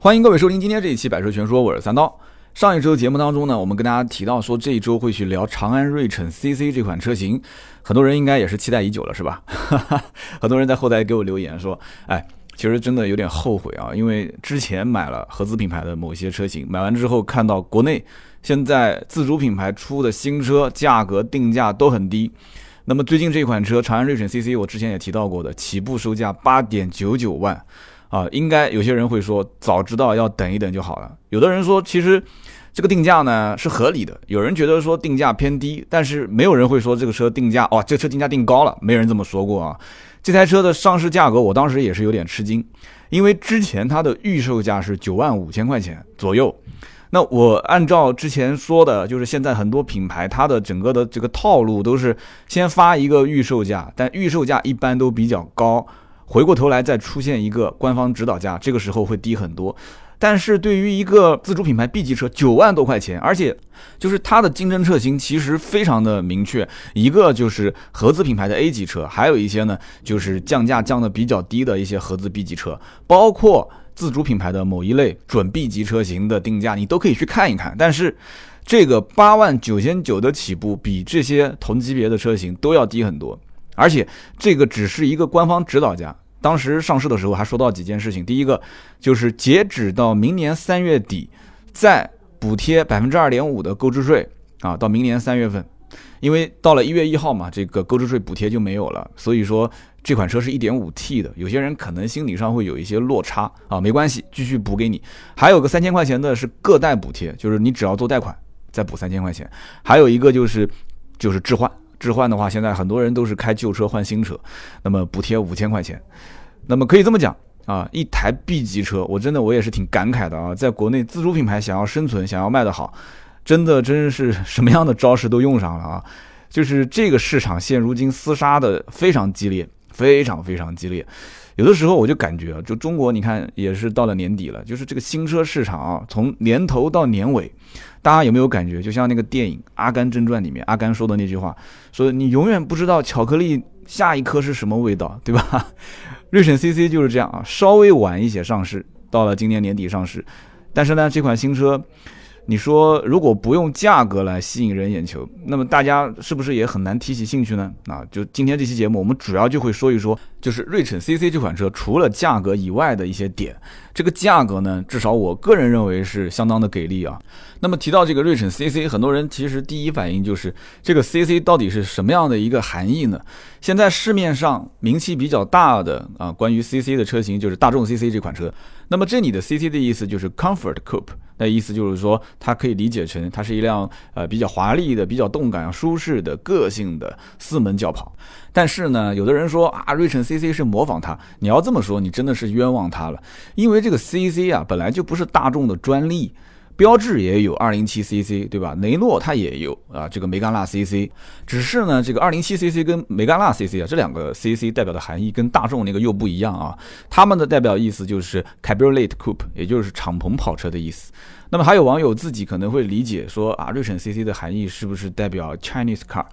欢迎各位收听今天这一期《百车全说》，我是三刀。上一周节目当中呢，我们跟大家提到说这一周会去聊长安睿骋 CC 这款车型，很多人应该也是期待已久了，是吧？很多人在后台给我留言说，哎，其实真的有点后悔啊，因为之前买了合资品牌的某些车型，买完之后看到国内现在自主品牌出的新车价格定价都很低。那么最近这款车长安睿骋 CC，我之前也提到过的，起步售价八点九九万。啊，应该有些人会说，早知道要等一等就好了。有的人说，其实这个定价呢是合理的。有人觉得说定价偏低，但是没有人会说这个车定价，哇，这车定价定高了，没人这么说过啊。这台车的上市价格，我当时也是有点吃惊，因为之前它的预售价是九万五千块钱左右。那我按照之前说的，就是现在很多品牌它的整个的这个套路都是先发一个预售价，但预售价一般都比较高。回过头来再出现一个官方指导价，这个时候会低很多。但是对于一个自主品牌 B 级车，九万多块钱，而且就是它的竞争车型其实非常的明确，一个就是合资品牌的 A 级车，还有一些呢就是降价降的比较低的一些合资 B 级车，包括自主品牌的某一类准 B 级车型的定价，你都可以去看一看。但是这个八万九千九的起步，比这些同级别的车型都要低很多。而且这个只是一个官方指导价，当时上市的时候还说到几件事情。第一个就是截止到明年三月底，再补贴百分之二点五的购置税啊，到明年三月份，因为到了一月一号嘛，这个购置税补贴就没有了。所以说这款车是一点五 T 的，有些人可能心理上会有一些落差啊，没关系，继续补给你。还有个三千块钱的是个贷补贴，就是你只要做贷款再补三千块钱。还有一个就是就是置换。置换的话，现在很多人都是开旧车换新车，那么补贴五千块钱，那么可以这么讲啊，一台 B 级车，我真的我也是挺感慨的啊，在国内自主品牌想要生存，想要卖得好，真的真是什么样的招式都用上了啊，就是这个市场现如今厮杀的非常激烈，非常非常激烈。有的时候我就感觉，就中国，你看也是到了年底了，就是这个新车市场啊，从年头到年尾，大家有没有感觉？就像那个电影《阿甘正传》里面阿甘说的那句话，说你永远不知道巧克力下一颗是什么味道，对吧？瑞神 CC 就是这样啊，稍微晚一些上市，到了今年年底上市，但是呢，这款新车。你说如果不用价格来吸引人眼球，那么大家是不是也很难提起兴趣呢？啊，就今天这期节目，我们主要就会说一说，就是瑞骋 CC 这款车除了价格以外的一些点。这个价格呢，至少我个人认为是相当的给力啊。那么提到这个瑞骋 CC，很多人其实第一反应就是这个 CC 到底是什么样的一个含义呢？现在市面上名气比较大的啊，关于 CC 的车型就是大众 CC 这款车。那么这里的 CC 的意思就是 Comfort Coupe，那意思就是说它可以理解成它是一辆呃比较华丽的、比较动感、舒适的、个性的四门轿跑。但是呢，有的人说啊，瑞骋 CC 是模仿它，你要这么说，你真的是冤枉它了，因为这个 CC 啊本来就不是大众的专利。标致也有二零七 CC，对吧？雷诺它也有啊，这个梅甘娜 CC，只是呢，这个二零七 CC 跟梅甘娜 CC 啊，这两个 CC 代表的含义跟大众那个又不一样啊。他们的代表意思就是 Cabriolet Coupe，也就是敞篷跑车的意思。那么还有网友自己可能会理解说啊，瑞骋 CC 的含义是不是代表 Chinese car，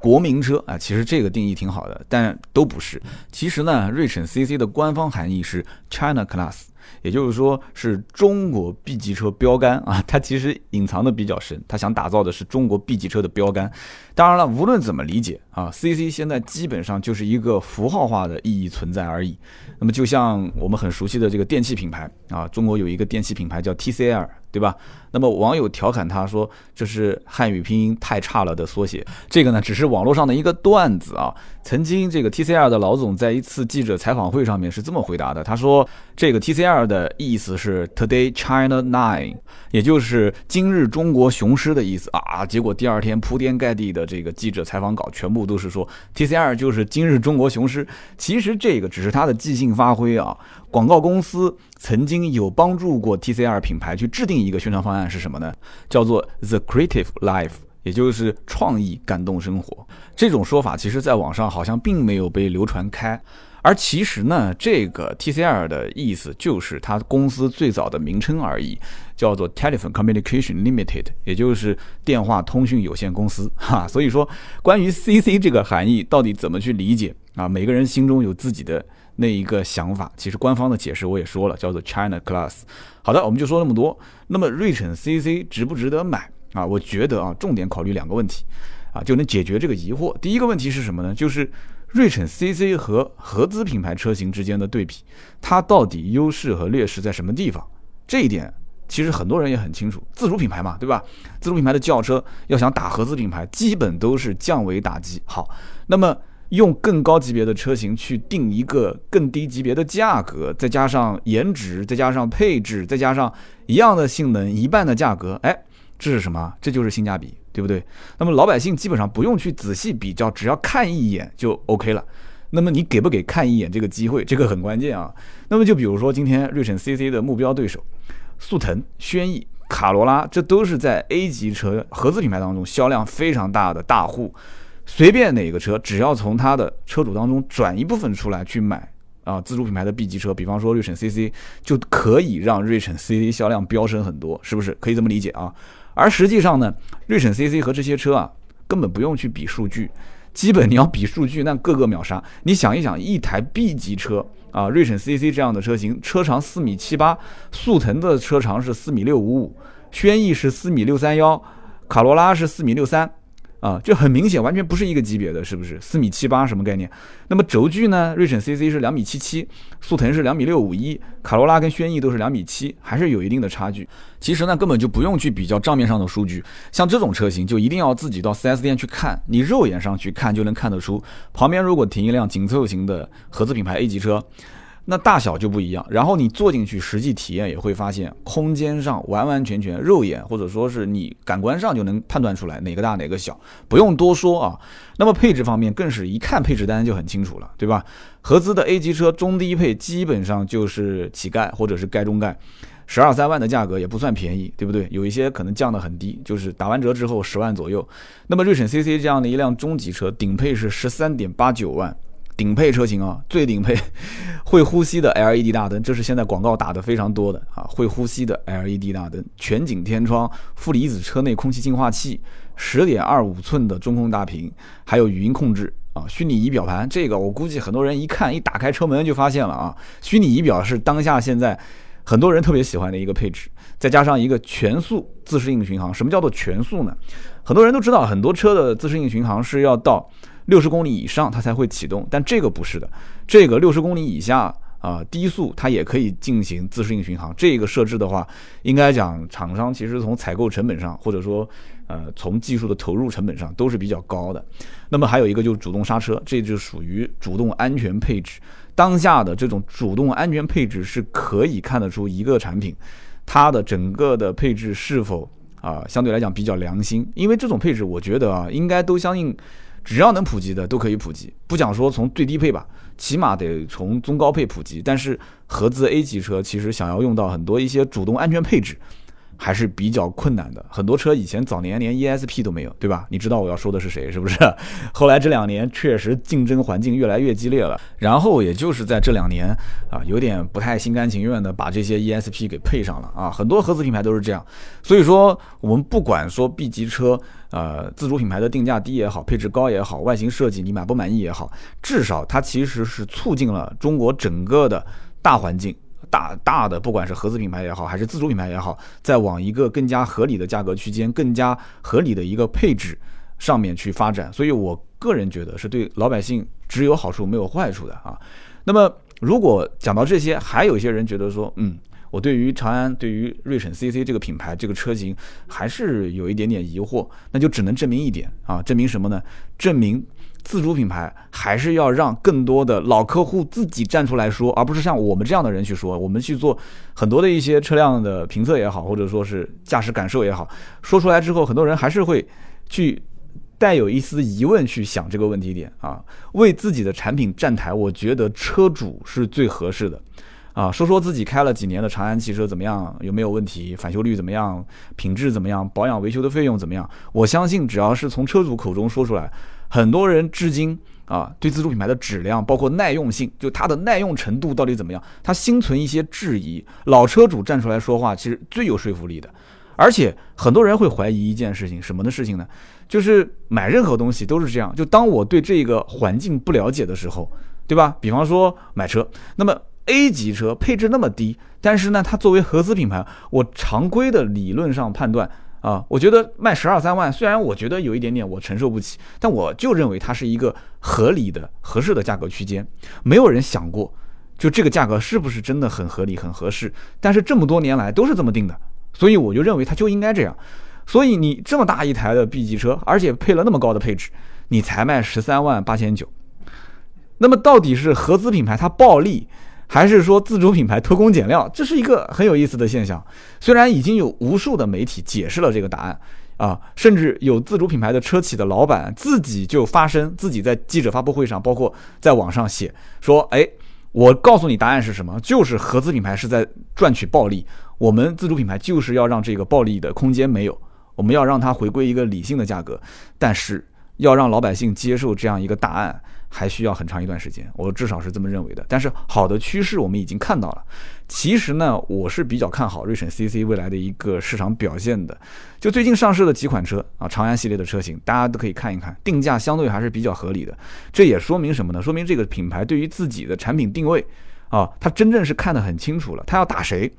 国民车啊？其实这个定义挺好的，但都不是。其实呢，瑞骋 CC 的官方含义是 China Class。也就是说，是中国 B 级车标杆啊，它其实隐藏的比较深，它想打造的是中国 B 级车的标杆。当然了，无论怎么理解啊，CC 现在基本上就是一个符号化的意义存在而已。那么，就像我们很熟悉的这个电器品牌啊，中国有一个电器品牌叫 TCL。对吧？那么网友调侃他说这是汉语拼音太差了的缩写。这个呢，只是网络上的一个段子啊。曾经这个 TCL 的老总在一次记者采访会上面是这么回答的：他说这个 TCL 的意思是 Today China Nine，也就是今日中国雄狮的意思啊。结果第二天铺天盖地的这个记者采访稿全部都是说 TCL 就是今日中国雄狮。其实这个只是他的即兴发挥啊。广告公司曾经有帮助过 TCL 品牌去制定一个宣传方案是什么呢？叫做 The Creative Life，也就是创意感动生活。这种说法其实在网上好像并没有被流传开，而其实呢，这个 TCL 的意思就是它公司最早的名称而已，叫做 Telephone Communication Limited，也就是电话通讯有限公司。哈，所以说关于 CC 这个含义到底怎么去理解啊？每个人心中有自己的。那一个想法，其实官方的解释我也说了，叫做 China Class。好的，我们就说那么多。那么瑞城 CC 值不值得买啊？我觉得啊，重点考虑两个问题啊，就能解决这个疑惑。第一个问题是什么呢？就是瑞骋 CC 和合资品牌车型之间的对比，它到底优势和劣势在什么地方？这一点其实很多人也很清楚，自主品牌嘛，对吧？自主品牌的轿车要想打合资品牌，基本都是降维打击。好，那么。用更高级别的车型去定一个更低级别的价格，再加上颜值，再加上配置，再加上一样的性能，一半的价格，哎，这是什么？这就是性价比，对不对？那么老百姓基本上不用去仔细比较，只要看一眼就 OK 了。那么你给不给看一眼这个机会？这个很关键啊。那么就比如说今天瑞城 CC 的目标对手，速腾、轩逸、卡罗拉，这都是在 A 级车合资品牌当中销量非常大的大户。随便哪个车，只要从他的车主当中转一部分出来去买啊，自主品牌的 B 级车，比方说瑞城 CC，就可以让瑞城 CC 销量飙升很多，是不是？可以这么理解啊？而实际上呢，瑞省 CC 和这些车啊，根本不用去比数据，基本你要比数据，那个个秒杀。你想一想，一台 B 级车啊，瑞省 CC 这样的车型，车长四米七八，速腾的车长是四米六五五，轩逸是四米六三幺，卡罗拉是四米六三。啊，就很明显，完全不是一个级别的，是不是？四米七八什么概念？那么轴距呢？瑞城 CC 是两米七七，速腾是两米六五一，卡罗拉跟轩逸都是两米七，还是有一定的差距。其实呢，根本就不用去比较账面上的数据，像这种车型就一定要自己到 4S 店去看，你肉眼上去看就能看得出，旁边如果停一辆紧凑型的合资品牌 A 级车。那大小就不一样，然后你坐进去实际体验也会发现，空间上完完全全肉眼或者说是你感官上就能判断出来哪个大哪个小，不用多说啊。那么配置方面更是一看配置单就很清楚了，对吧？合资的 A 级车中低配基本上就是乞丐或者是盖中盖，十二三万的价格也不算便宜，对不对？有一些可能降得很低，就是打完折之后十万左右。那么瑞城 CC 这样的一辆中级车，顶配是十三点八九万。顶配车型啊，最顶配，会呼吸的 LED 大灯，这是现在广告打的非常多的啊，会呼吸的 LED 大灯，全景天窗，负离子车内空气净化器，十点二五寸的中控大屏，还有语音控制啊，虚拟仪表盘，这个我估计很多人一看一打开车门就发现了啊，虚拟仪表是当下现在很多人特别喜欢的一个配置，再加上一个全速自适应巡航，什么叫做全速呢？很多人都知道，很多车的自适应巡航是要到。六十公里以上它才会启动，但这个不是的，这个六十公里以下啊，低速它也可以进行自适应巡航。这个设置的话，应该讲厂商其实从采购成本上，或者说呃从技术的投入成本上都是比较高的。那么还有一个就是主动刹车，这就属于主动安全配置。当下的这种主动安全配置是可以看得出一个产品它的整个的配置是否啊相对来讲比较良心，因为这种配置我觉得啊应该都相应。只要能普及的都可以普及，不讲说从最低配吧，起码得从中高配普及。但是合资 A 级车其实想要用到很多一些主动安全配置。还是比较困难的，很多车以前早年连 ESP 都没有，对吧？你知道我要说的是谁是不是？后来这两年确实竞争环境越来越激烈了，然后也就是在这两年啊，有点不太心甘情愿的把这些 ESP 给配上了啊，很多合资品牌都是这样。所以说，我们不管说 B 级车，呃，自主品牌的定价低也好，配置高也好，外形设计你满不满意也好，至少它其实是促进了中国整个的大环境。大大的，不管是合资品牌也好，还是自主品牌也好，在往一个更加合理的价格区间、更加合理的一个配置上面去发展，所以我个人觉得是对老百姓只有好处没有坏处的啊。那么，如果讲到这些，还有一些人觉得说，嗯，我对于长安、对于瑞城 CC 这个品牌、这个车型还是有一点点疑惑，那就只能证明一点啊，证明什么呢？证明。自主品牌还是要让更多的老客户自己站出来说，而不是像我们这样的人去说。我们去做很多的一些车辆的评测也好，或者说是驾驶感受也好，说出来之后，很多人还是会去带有一丝疑问去想这个问题点啊。为自己的产品站台，我觉得车主是最合适的啊。说说自己开了几年的长安汽车怎么样，有没有问题，返修率怎么样，品质怎么样，保养维修的费用怎么样？我相信，只要是从车主口中说出来。很多人至今啊，对自主品牌的质量，包括耐用性，就它的耐用程度到底怎么样，他心存一些质疑。老车主站出来说话，其实最有说服力的。而且很多人会怀疑一件事情，什么的事情呢？就是买任何东西都是这样，就当我对这个环境不了解的时候，对吧？比方说买车，那么 A 级车配置那么低，但是呢，它作为合资品牌，我常规的理论上判断啊，我觉得卖十二三万，虽然我觉得有一点点我承受不起，但我就认为它是一个合理的、合适的价格区间。没有人想过，就这个价格是不是真的很合理、很合适？但是这么多年来都是这么定的，所以我就认为它就应该这样。所以你这么大一台的 B 级车，而且配了那么高的配置，你才卖十三万八千九。那么到底是合资品牌它暴利，还是说自主品牌偷工减料？这是一个很有意思的现象。虽然已经有无数的媒体解释了这个答案啊，甚至有自主品牌的车企的老板自己就发声，自己在记者发布会上，包括在网上写说：“哎，我告诉你答案是什么？就是合资品牌是在赚取暴利，我们自主品牌就是要让这个暴利的空间没有，我们要让它回归一个理性的价格。但是要让老百姓接受这样一个答案。”还需要很长一段时间，我至少是这么认为的。但是好的趋势我们已经看到了。其实呢，我是比较看好瑞神 CC 未来的一个市场表现的。就最近上市的几款车啊，长安系列的车型，大家都可以看一看，定价相对还是比较合理的。这也说明什么呢？说明这个品牌对于自己的产品定位啊，它真正是看得很清楚了。它要打谁？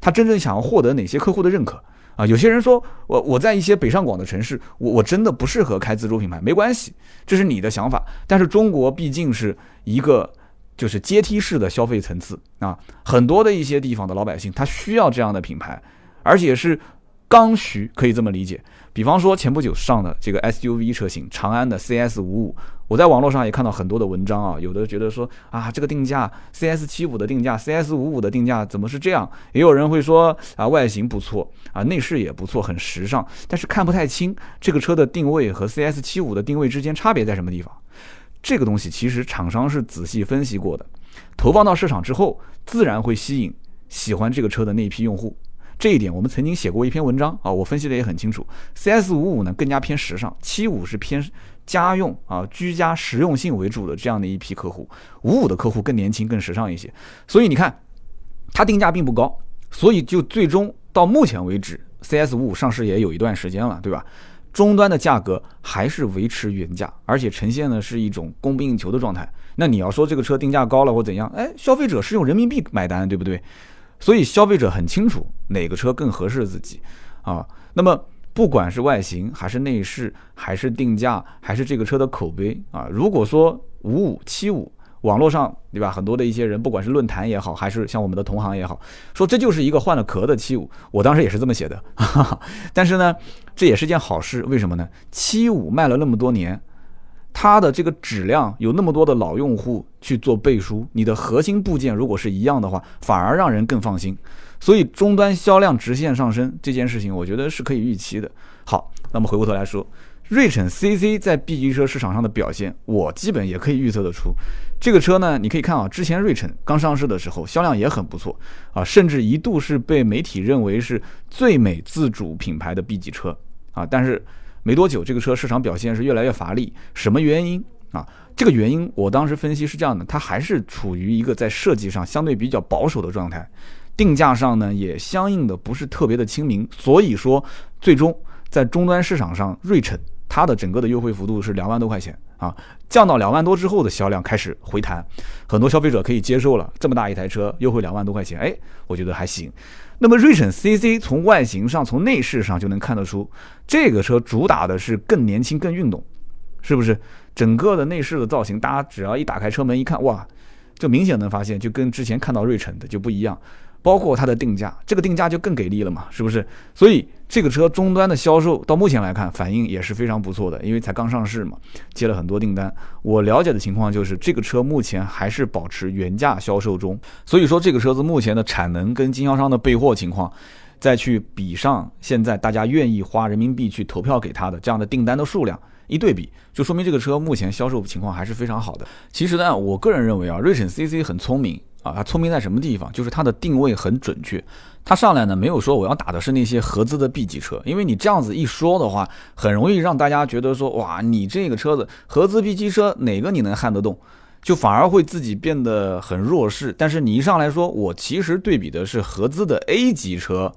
它真正想要获得哪些客户的认可？啊，有些人说我我在一些北上广的城市，我我真的不适合开自主品牌，没关系，这是你的想法。但是中国毕竟是一个就是阶梯式的消费层次啊，很多的一些地方的老百姓他需要这样的品牌，而且是刚需，可以这么理解。比方说前不久上的这个 SUV 车型长安的 CS 五五。我在网络上也看到很多的文章啊，有的觉得说啊，这个定价 CS 七五的定价，CS 五五的定价怎么是这样？也有人会说啊，外形不错啊，内饰也不错，很时尚，但是看不太清这个车的定位和 CS 七五的定位之间差别在什么地方。这个东西其实厂商是仔细分析过的，投放到市场之后，自然会吸引喜欢这个车的那一批用户。这一点我们曾经写过一篇文章啊，我分析的也很清楚。CS 五五呢更加偏时尚，七五是偏。家用啊，居家实用性为主的这样的一批客户，五五的客户更年轻、更时尚一些，所以你看，它定价并不高，所以就最终到目前为止，CS 五五上市也有一段时间了，对吧？终端的价格还是维持原价，而且呈现的是一种供不应求的状态。那你要说这个车定价高了或怎样，哎，消费者是用人民币买单，对不对？所以消费者很清楚哪个车更合适自己啊。那么。不管是外形还是内饰，还是定价，还是这个车的口碑啊，如果说五五七五，网络上对吧，很多的一些人，不管是论坛也好，还是像我们的同行也好，说这就是一个换了壳的七五，我当时也是这么写的。但是呢，这也是件好事，为什么呢？七五卖了那么多年，它的这个质量有那么多的老用户去做背书，你的核心部件如果是一样的话，反而让人更放心。所以终端销量直线上升这件事情，我觉得是可以预期的。好，那么回过头来说，瑞驰 CC 在 B 级车市场上的表现，我基本也可以预测得出。这个车呢，你可以看啊，之前瑞驰刚上市的时候销量也很不错啊，甚至一度是被媒体认为是最美自主品牌的 B 级车啊。但是没多久，这个车市场表现是越来越乏力。什么原因啊？这个原因我当时分析是这样的，它还是处于一个在设计上相对比较保守的状态。定价上呢，也相应的不是特别的亲民，所以说最终在终端市场上，瑞驰它的整个的优惠幅度是两万多块钱啊，降到两万多之后的销量开始回弹，很多消费者可以接受了，这么大一台车优惠两万多块钱，哎，我觉得还行。那么瑞骋 CC 从外形上、从内饰上就能看得出，这个车主打的是更年轻、更运动，是不是？整个的内饰的造型，大家只要一打开车门一看，哇，就明显能发现，就跟之前看到瑞骋的就不一样。包括它的定价，这个定价就更给力了嘛，是不是？所以这个车终端的销售到目前来看，反应也是非常不错的，因为才刚上市嘛，接了很多订单。我了解的情况就是，这个车目前还是保持原价销售中。所以说，这个车子目前的产能跟经销商的备货情况，再去比上现在大家愿意花人民币去投票给他的这样的订单的数量一对比，就说明这个车目前销售情况还是非常好的。其实呢，我个人认为啊，瑞驰 CC 很聪明。啊，它聪明在什么地方？就是它的定位很准确。它上来呢，没有说我要打的是那些合资的 B 级车，因为你这样子一说的话，很容易让大家觉得说，哇，你这个车子合资 B 级车哪个你能撼得动？就反而会自己变得很弱势。但是你一上来说，我其实对比的是合资的 A 级车，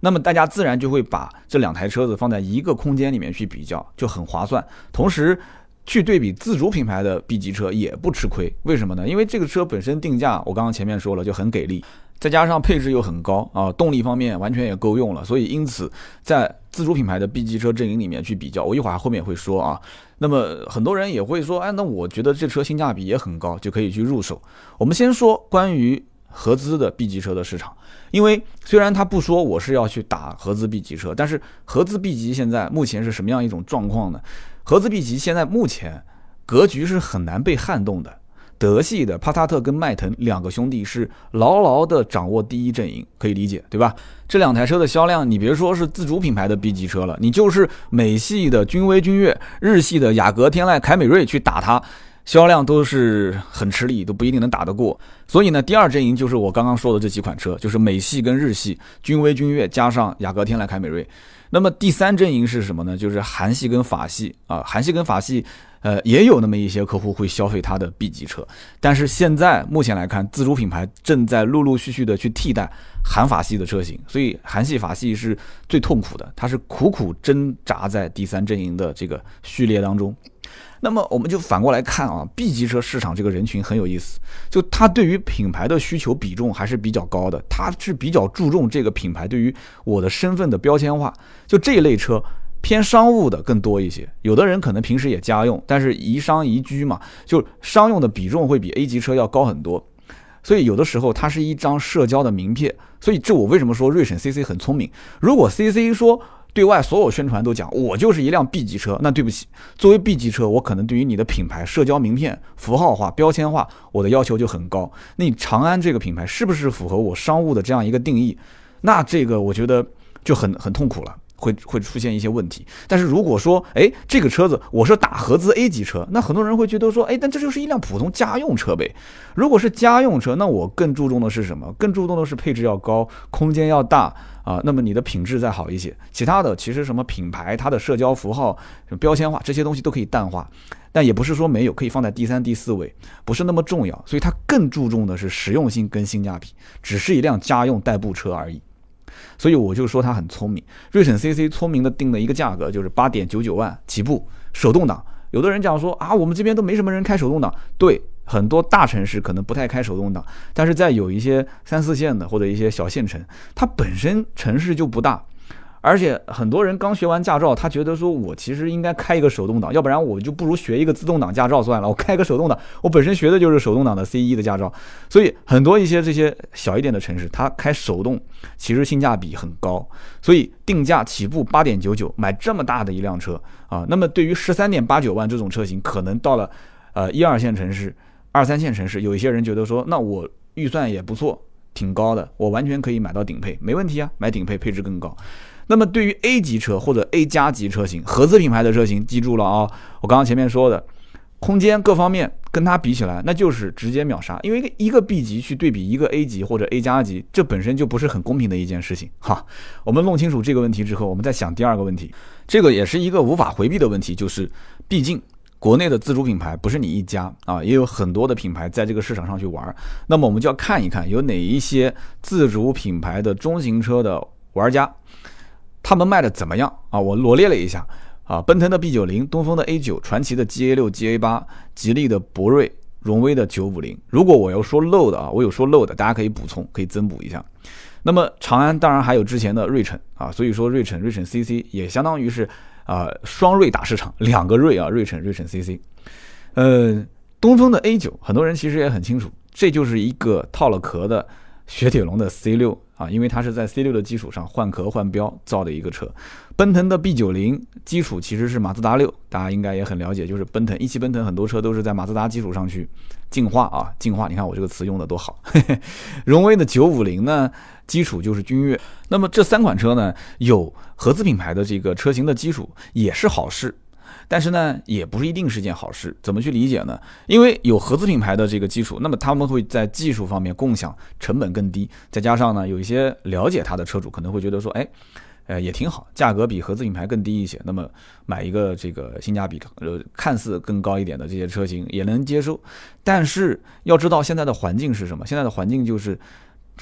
那么大家自然就会把这两台车子放在一个空间里面去比较，就很划算。同时，去对比自主品牌的 B 级车也不吃亏，为什么呢？因为这个车本身定价，我刚刚前面说了就很给力，再加上配置又很高啊，动力方面完全也够用了，所以因此在自主品牌的 B 级车阵营里面去比较，我一会儿后面会说啊。那么很多人也会说，哎，那我觉得这车性价比也很高，就可以去入手。我们先说关于合资的 B 级车的市场，因为虽然他不说我是要去打合资 B 级车，但是合资 B 级现在目前是什么样一种状况呢？合资 B 级现在目前格局是很难被撼动的，德系的帕萨特跟迈腾两个兄弟是牢牢的掌握第一阵营，可以理解对吧？这两台车的销量，你别说是自主品牌的 B 级车了，你就是美系的君威、君越，日系的雅阁、天籁、凯美瑞去打它，销量都是很吃力，都不一定能打得过。所以呢，第二阵营就是我刚刚说的这几款车，就是美系跟日系，君威、君越加上雅阁、天籁、凯美瑞。那么第三阵营是什么呢？就是韩系跟法系啊，韩系跟法系，呃，也有那么一些客户会消费它的 B 级车。但是现在目前来看，自主品牌正在陆陆续续的去替代韩法系的车型，所以韩系法系是最痛苦的，它是苦苦挣扎在第三阵营的这个序列当中。那么我们就反过来看啊，B 级车市场这个人群很有意思，就它对于品牌的需求比重还是比较高的，它是比较注重这个品牌对于我的身份的标签化。就这一类车偏商务的更多一些，有的人可能平时也家用，但是宜商宜居嘛，就商用的比重会比 A 级车要高很多。所以有的时候它是一张社交的名片。所以这我为什么说瑞省 CC 很聪明？如果 CC 说。对外所有宣传都讲我就是一辆 B 级车，那对不起，作为 B 级车，我可能对于你的品牌社交名片符号化、标签化，我的要求就很高。那你长安这个品牌是不是符合我商务的这样一个定义？那这个我觉得就很很痛苦了。会会出现一些问题，但是如果说，哎，这个车子我是打合资 A 级车，那很多人会觉得说，哎，但这就是一辆普通家用车呗。如果是家用车，那我更注重的是什么？更注重的是配置要高，空间要大啊。那么你的品质再好一些，其他的其实什么品牌、它的社交符号、标签化这些东西都可以淡化，但也不是说没有，可以放在第三、第四位，不是那么重要。所以它更注重的是实用性跟性价比，只是一辆家用代步车而已。所以我就说它很聪明，瑞省 CC 聪明的定了一个价格，就是八点九九万起步，手动挡。有的人讲说啊，我们这边都没什么人开手动挡，对，很多大城市可能不太开手动挡，但是在有一些三四线的或者一些小县城，它本身城市就不大。而且很多人刚学完驾照，他觉得说，我其实应该开一个手动挡，要不然我就不如学一个自动挡驾照算了。我开个手动挡，我本身学的就是手动挡的 C 一的驾照，所以很多一些这些小一点的城市，它开手动其实性价比很高，所以定价起步八点九九，买这么大的一辆车啊。那么对于十三点八九万这种车型，可能到了呃一二线城市、二三线城市，有一些人觉得说，那我预算也不错，挺高的，我完全可以买到顶配，没问题啊，买顶配配置更高。那么对于 A 级车或者 A 加级车型，合资品牌的车型，记住了啊！我刚刚前面说的，空间各方面跟它比起来，那就是直接秒杀。因为一个 B 级去对比一个 A 级或者 A 加级，这本身就不是很公平的一件事情哈。我们弄清楚这个问题之后，我们再想第二个问题，这个也是一个无法回避的问题，就是毕竟国内的自主品牌不是你一家啊，也有很多的品牌在这个市场上去玩。那么我们就要看一看有哪一些自主品牌的中型车的玩家。他们卖的怎么样啊？我罗列了一下啊，奔腾的 B 九零，东风的 A 九，传奇的 GA 六、GA 八，吉利的博瑞，荣威的九五零。如果我要说漏的啊，我有说漏的，大家可以补充，可以增补一下。那么长安当然还有之前的瑞城啊，所以说瑞城、瑞城 CC 也相当于是啊双瑞打市场，两个瑞啊，瑞城、瑞城 CC。呃，东风的 A 九，很多人其实也很清楚，这就是一个套了壳的雪铁龙的 C 六。啊，因为它是在 C 六的基础上换壳换标造的一个车，奔腾的 B 九零基础其实是马自达六，大家应该也很了解，就是奔腾一汽奔腾很多车都是在马自达基础上去进化啊，进化。你看我这个词用的多好。荣威的九五零呢，基础就是君越。那么这三款车呢，有合资品牌的这个车型的基础也是好事。但是呢，也不是一定是件好事。怎么去理解呢？因为有合资品牌的这个基础，那么他们会在技术方面共享，成本更低。再加上呢，有一些了解它的车主可能会觉得说，哎，呃，也挺好，价格比合资品牌更低一些。那么买一个这个性价比呃看似更高一点的这些车型也能接受。但是要知道现在的环境是什么？现在的环境就是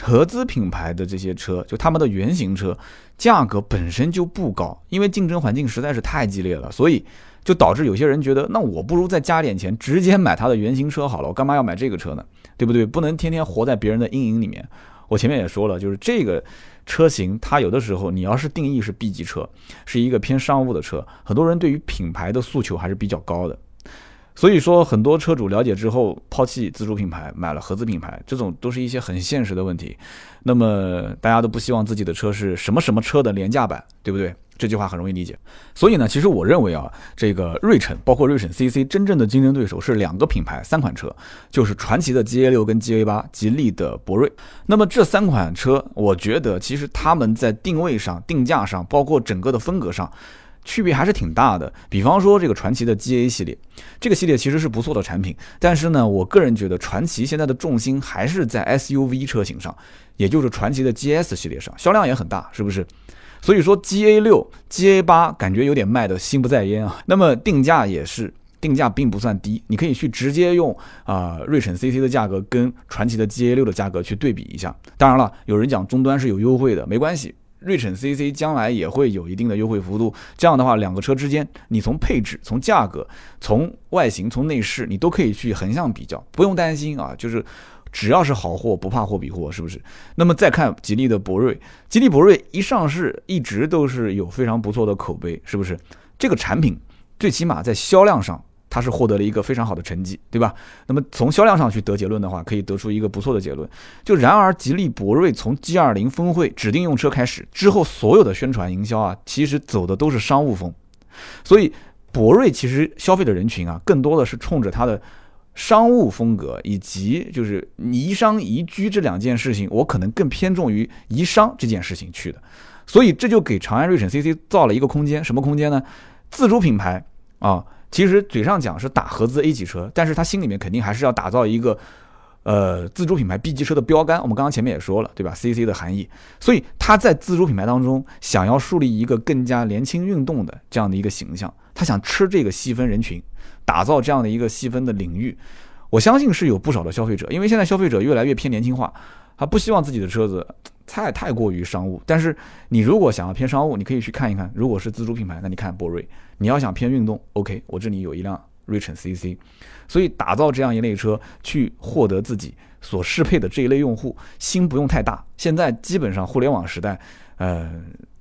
合资品牌的这些车，就他们的原型车价格本身就不高，因为竞争环境实在是太激烈了，所以。就导致有些人觉得，那我不如再加点钱，直接买它的原型车好了，我干嘛要买这个车呢？对不对？不能天天活在别人的阴影里面。我前面也说了，就是这个车型，它有的时候你要是定义是 B 级车，是一个偏商务的车，很多人对于品牌的诉求还是比较高的。所以说，很多车主了解之后抛弃自主品牌，买了合资品牌，这种都是一些很现实的问题。那么大家都不希望自己的车是什么什么车的廉价版，对不对？这句话很容易理解。所以呢，其实我认为啊，这个瑞辰，包括瑞辰 CC，真正的竞争对手是两个品牌，三款车，就是传祺的 GA 六跟 GA 八，吉利的博瑞。那么这三款车，我觉得其实他们在定位上、定价上，包括整个的风格上。区别还是挺大的，比方说这个传祺的 GA 系列，这个系列其实是不错的产品，但是呢，我个人觉得传祺现在的重心还是在 SUV 车型上，也就是传祺的 GS 系列上，销量也很大，是不是？所以说 GA 六、GA 八感觉有点卖的心不在焉啊。那么定价也是，定价并不算低，你可以去直接用啊瑞辰 CC 的价格跟传祺的 GA 六的价格去对比一下。当然了，有人讲终端是有优惠的，没关系。瑞辰 CC 将来也会有一定的优惠幅度，这样的话，两个车之间，你从配置、从价格、从外形、从内饰，你都可以去横向比较，不用担心啊，就是只要是好货，不怕货比货，是不是？那么再看吉利的博瑞，吉利博瑞一上市，一直都是有非常不错的口碑，是不是？这个产品最起码在销量上。它是获得了一个非常好的成绩，对吧？那么从销量上去得结论的话，可以得出一个不错的结论。就然而，吉利博瑞从 G20 峰会指定用车开始之后，所有的宣传营销啊，其实走的都是商务风。所以，博瑞其实消费的人群啊，更多的是冲着它的商务风格以及就是宜商宜居这两件事情，我可能更偏重于宜商这件事情去的。所以，这就给长安瑞辰 CC 造了一个空间，什么空间呢？自主品牌啊。其实嘴上讲是打合资 A 级车，但是他心里面肯定还是要打造一个，呃，自主品牌 B 级车的标杆。我们刚刚前面也说了，对吧？CC 的含义，所以他在自主品牌当中想要树立一个更加年轻运动的这样的一个形象，他想吃这个细分人群，打造这样的一个细分的领域。我相信是有不少的消费者，因为现在消费者越来越偏年轻化，他不希望自己的车子。太太过于商务，但是你如果想要偏商务，你可以去看一看。如果是自主品牌，那你看博瑞。你要想偏运动，OK，我这里有一辆瑞辰 CC。所以打造这样一类车，去获得自己所适配的这一类用户，心不用太大。现在基本上互联网时代，呃，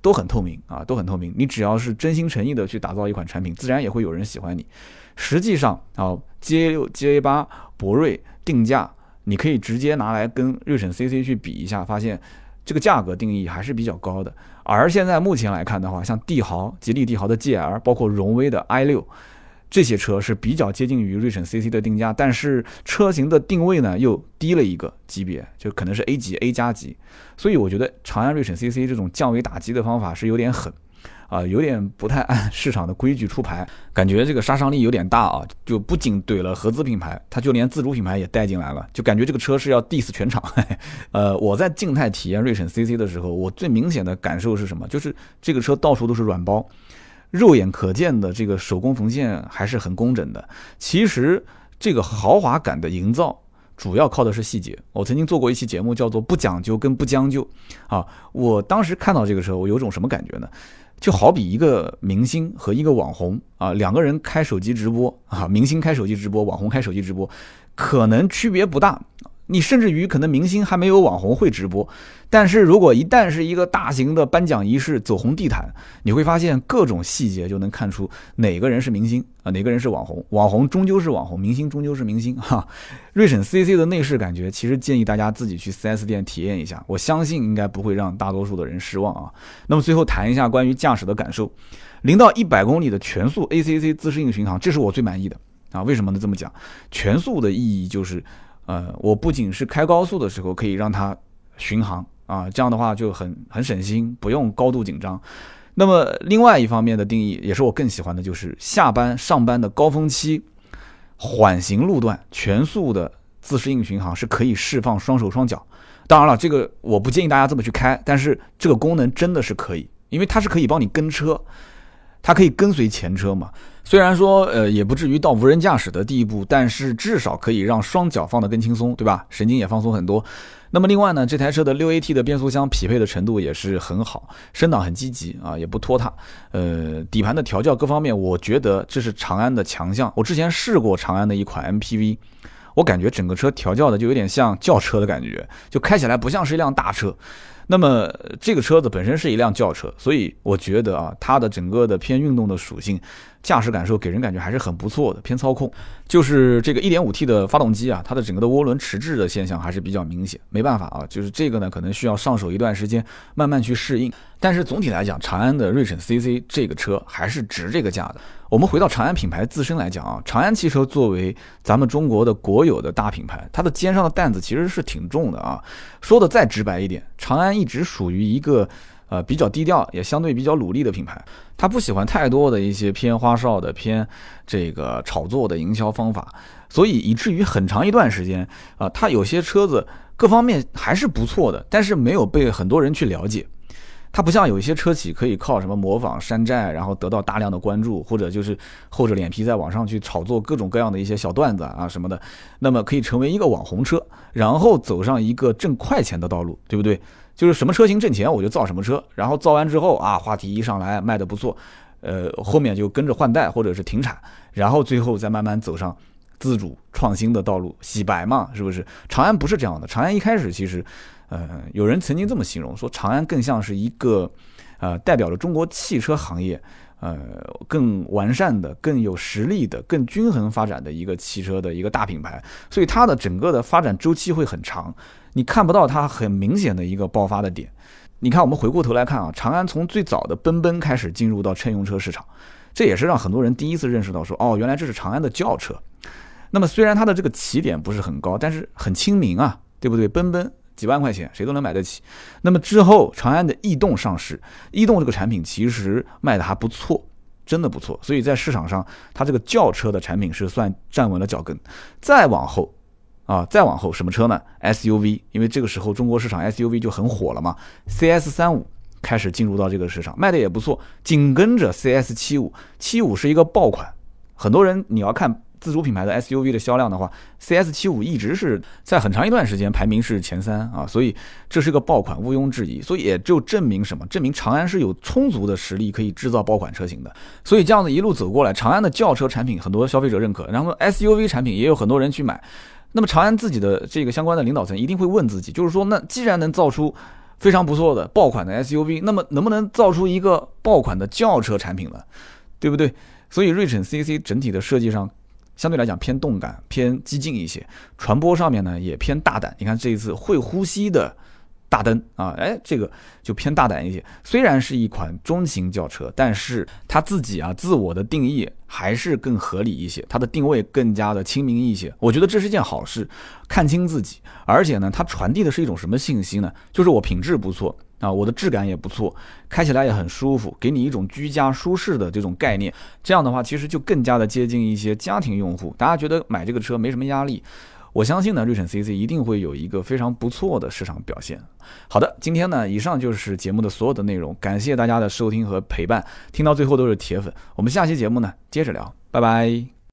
都很透明啊，都很透明。你只要是真心诚意的去打造一款产品，自然也会有人喜欢你。实际上啊，GA 六、GA 八、博瑞定价，你可以直接拿来跟瑞辰 CC 去比一下，发现。这个价格定义还是比较高的，而现在目前来看的话，像帝豪、吉利帝豪的 GL，包括荣威的 i 六，这些车是比较接近于瑞辰 CC 的定价，但是车型的定位呢又低了一个级别，就可能是 A 级、A 加级，所以我觉得长安瑞辰 CC 这种降维打击的方法是有点狠。啊，有点不太按市场的规矩出牌，感觉这个杀伤力有点大啊！就不仅怼了合资品牌，它就连自主品牌也带进来了，就感觉这个车是要 diss 全场。呃，我在静态体验瑞辰 CC 的时候，我最明显的感受是什么？就是这个车到处都是软包，肉眼可见的这个手工缝线还是很工整的。其实这个豪华感的营造主要靠的是细节。我曾经做过一期节目，叫做“不讲究跟不将就”。啊，我当时看到这个车，我有种什么感觉呢？就好比一个明星和一个网红啊，两个人开手机直播啊，明星开手机直播，网红开手机直播，可能区别不大。你甚至于可能明星还没有网红会直播，但是如果一旦是一个大型的颁奖仪式，走红地毯，你会发现各种细节就能看出哪个人是明星啊，哪个人是网红。网红终究是网红，明星终究是明星哈。瑞审 CC 的内饰感觉，其实建议大家自己去 4S 店体验一下，我相信应该不会让大多数的人失望啊。那么最后谈一下关于驾驶的感受，零到一百公里的全速 ACC 自适应巡航，这是我最满意的啊。为什么呢？这么讲，全速的意义就是。呃，我不仅是开高速的时候可以让它巡航啊，这样的话就很很省心，不用高度紧张。那么另外一方面的定义，也是我更喜欢的，就是下班上班的高峰期，缓行路段全速的自适应巡航是可以释放双手双脚。当然了，这个我不建议大家这么去开，但是这个功能真的是可以，因为它是可以帮你跟车，它可以跟随前车嘛。虽然说呃也不至于到无人驾驶的地步，但是至少可以让双脚放得更轻松，对吧？神经也放松很多。那么另外呢，这台车的六 AT 的变速箱匹配的程度也是很好，升档很积极啊，也不拖沓。呃，底盘的调教各方面，我觉得这是长安的强项。我之前试过长安的一款 MPV，我感觉整个车调教的就有点像轿车的感觉，就开起来不像是一辆大车。那么这个车子本身是一辆轿车，所以我觉得啊，它的整个的偏运动的属性。驾驶感受给人感觉还是很不错的，偏操控。就是这个 1.5T 的发动机啊，它的整个的涡轮迟滞的现象还是比较明显。没办法啊，就是这个呢，可能需要上手一段时间，慢慢去适应。但是总体来讲，长安的锐骋 CC 这个车还是值这个价的。我们回到长安品牌自身来讲啊，长安汽车作为咱们中国的国有的大品牌，它的肩上的担子其实是挺重的啊。说的再直白一点，长安一直属于一个。呃，比较低调，也相对比较努力的品牌，他不喜欢太多的一些偏花哨的、偏这个炒作的营销方法，所以以至于很长一段时间啊，他有些车子各方面还是不错的，但是没有被很多人去了解。它不像有一些车企可以靠什么模仿山寨，然后得到大量的关注，或者就是厚着脸皮在网上去炒作各种各样的一些小段子啊什么的，那么可以成为一个网红车，然后走上一个挣快钱的道路，对不对？就是什么车型挣钱我就造什么车，然后造完之后啊，话题一上来卖的不错，呃，后面就跟着换代或者是停产，然后最后再慢慢走上自主创新的道路，洗白嘛，是不是？长安不是这样的，长安一开始其实，呃，有人曾经这么形容说，长安更像是一个，呃，代表了中国汽车行业，呃，更完善的、更有实力的、更均衡发展的一个汽车的一个大品牌，所以它的整个的发展周期会很长。你看不到它很明显的一个爆发的点。你看，我们回过头来看啊，长安从最早的奔奔开始进入到乘用车市场，这也是让很多人第一次认识到说，哦，原来这是长安的轿车。那么虽然它的这个起点不是很高，但是很亲民啊，对不对？奔奔几万块钱谁都能买得起。那么之后长安的逸动上市，逸动这个产品其实卖的还不错，真的不错。所以在市场上，它这个轿车的产品是算站稳了脚跟。再往后。啊，再往后什么车呢？SUV，因为这个时候中国市场 SUV 就很火了嘛。CS 三五开始进入到这个市场，卖的也不错。紧跟着 CS 七五，七五是一个爆款，很多人你要看自主品牌的 SUV 的销量的话，CS 七五一直是在很长一段时间排名是前三啊，所以这是个爆款，毋庸置疑。所以也就证明什么？证明长安是有充足的实力可以制造爆款车型的。所以这样子一路走过来，长安的轿车产品很多消费者认可，然后 SUV 产品也有很多人去买。那么长安自己的这个相关的领导层一定会问自己，就是说，那既然能造出非常不错的爆款的 SUV，那么能不能造出一个爆款的轿车产品呢？对不对？所以睿骋 CC 整体的设计上相对来讲偏动感、偏激进一些，传播上面呢也偏大胆。你看这一次会呼吸的。大灯啊，哎，这个就偏大胆一些。虽然是一款中型轿车，但是它自己啊自我的定义还是更合理一些，它的定位更加的亲民一些。我觉得这是件好事，看清自己。而且呢，它传递的是一种什么信息呢？就是我品质不错啊，我的质感也不错，开起来也很舒服，给你一种居家舒适的这种概念。这样的话，其实就更加的接近一些家庭用户，大家觉得买这个车没什么压力。我相信呢，瑞选 CC 一定会有一个非常不错的市场表现。好的，今天呢，以上就是节目的所有的内容，感谢大家的收听和陪伴，听到最后都是铁粉。我们下期节目呢，接着聊，拜拜。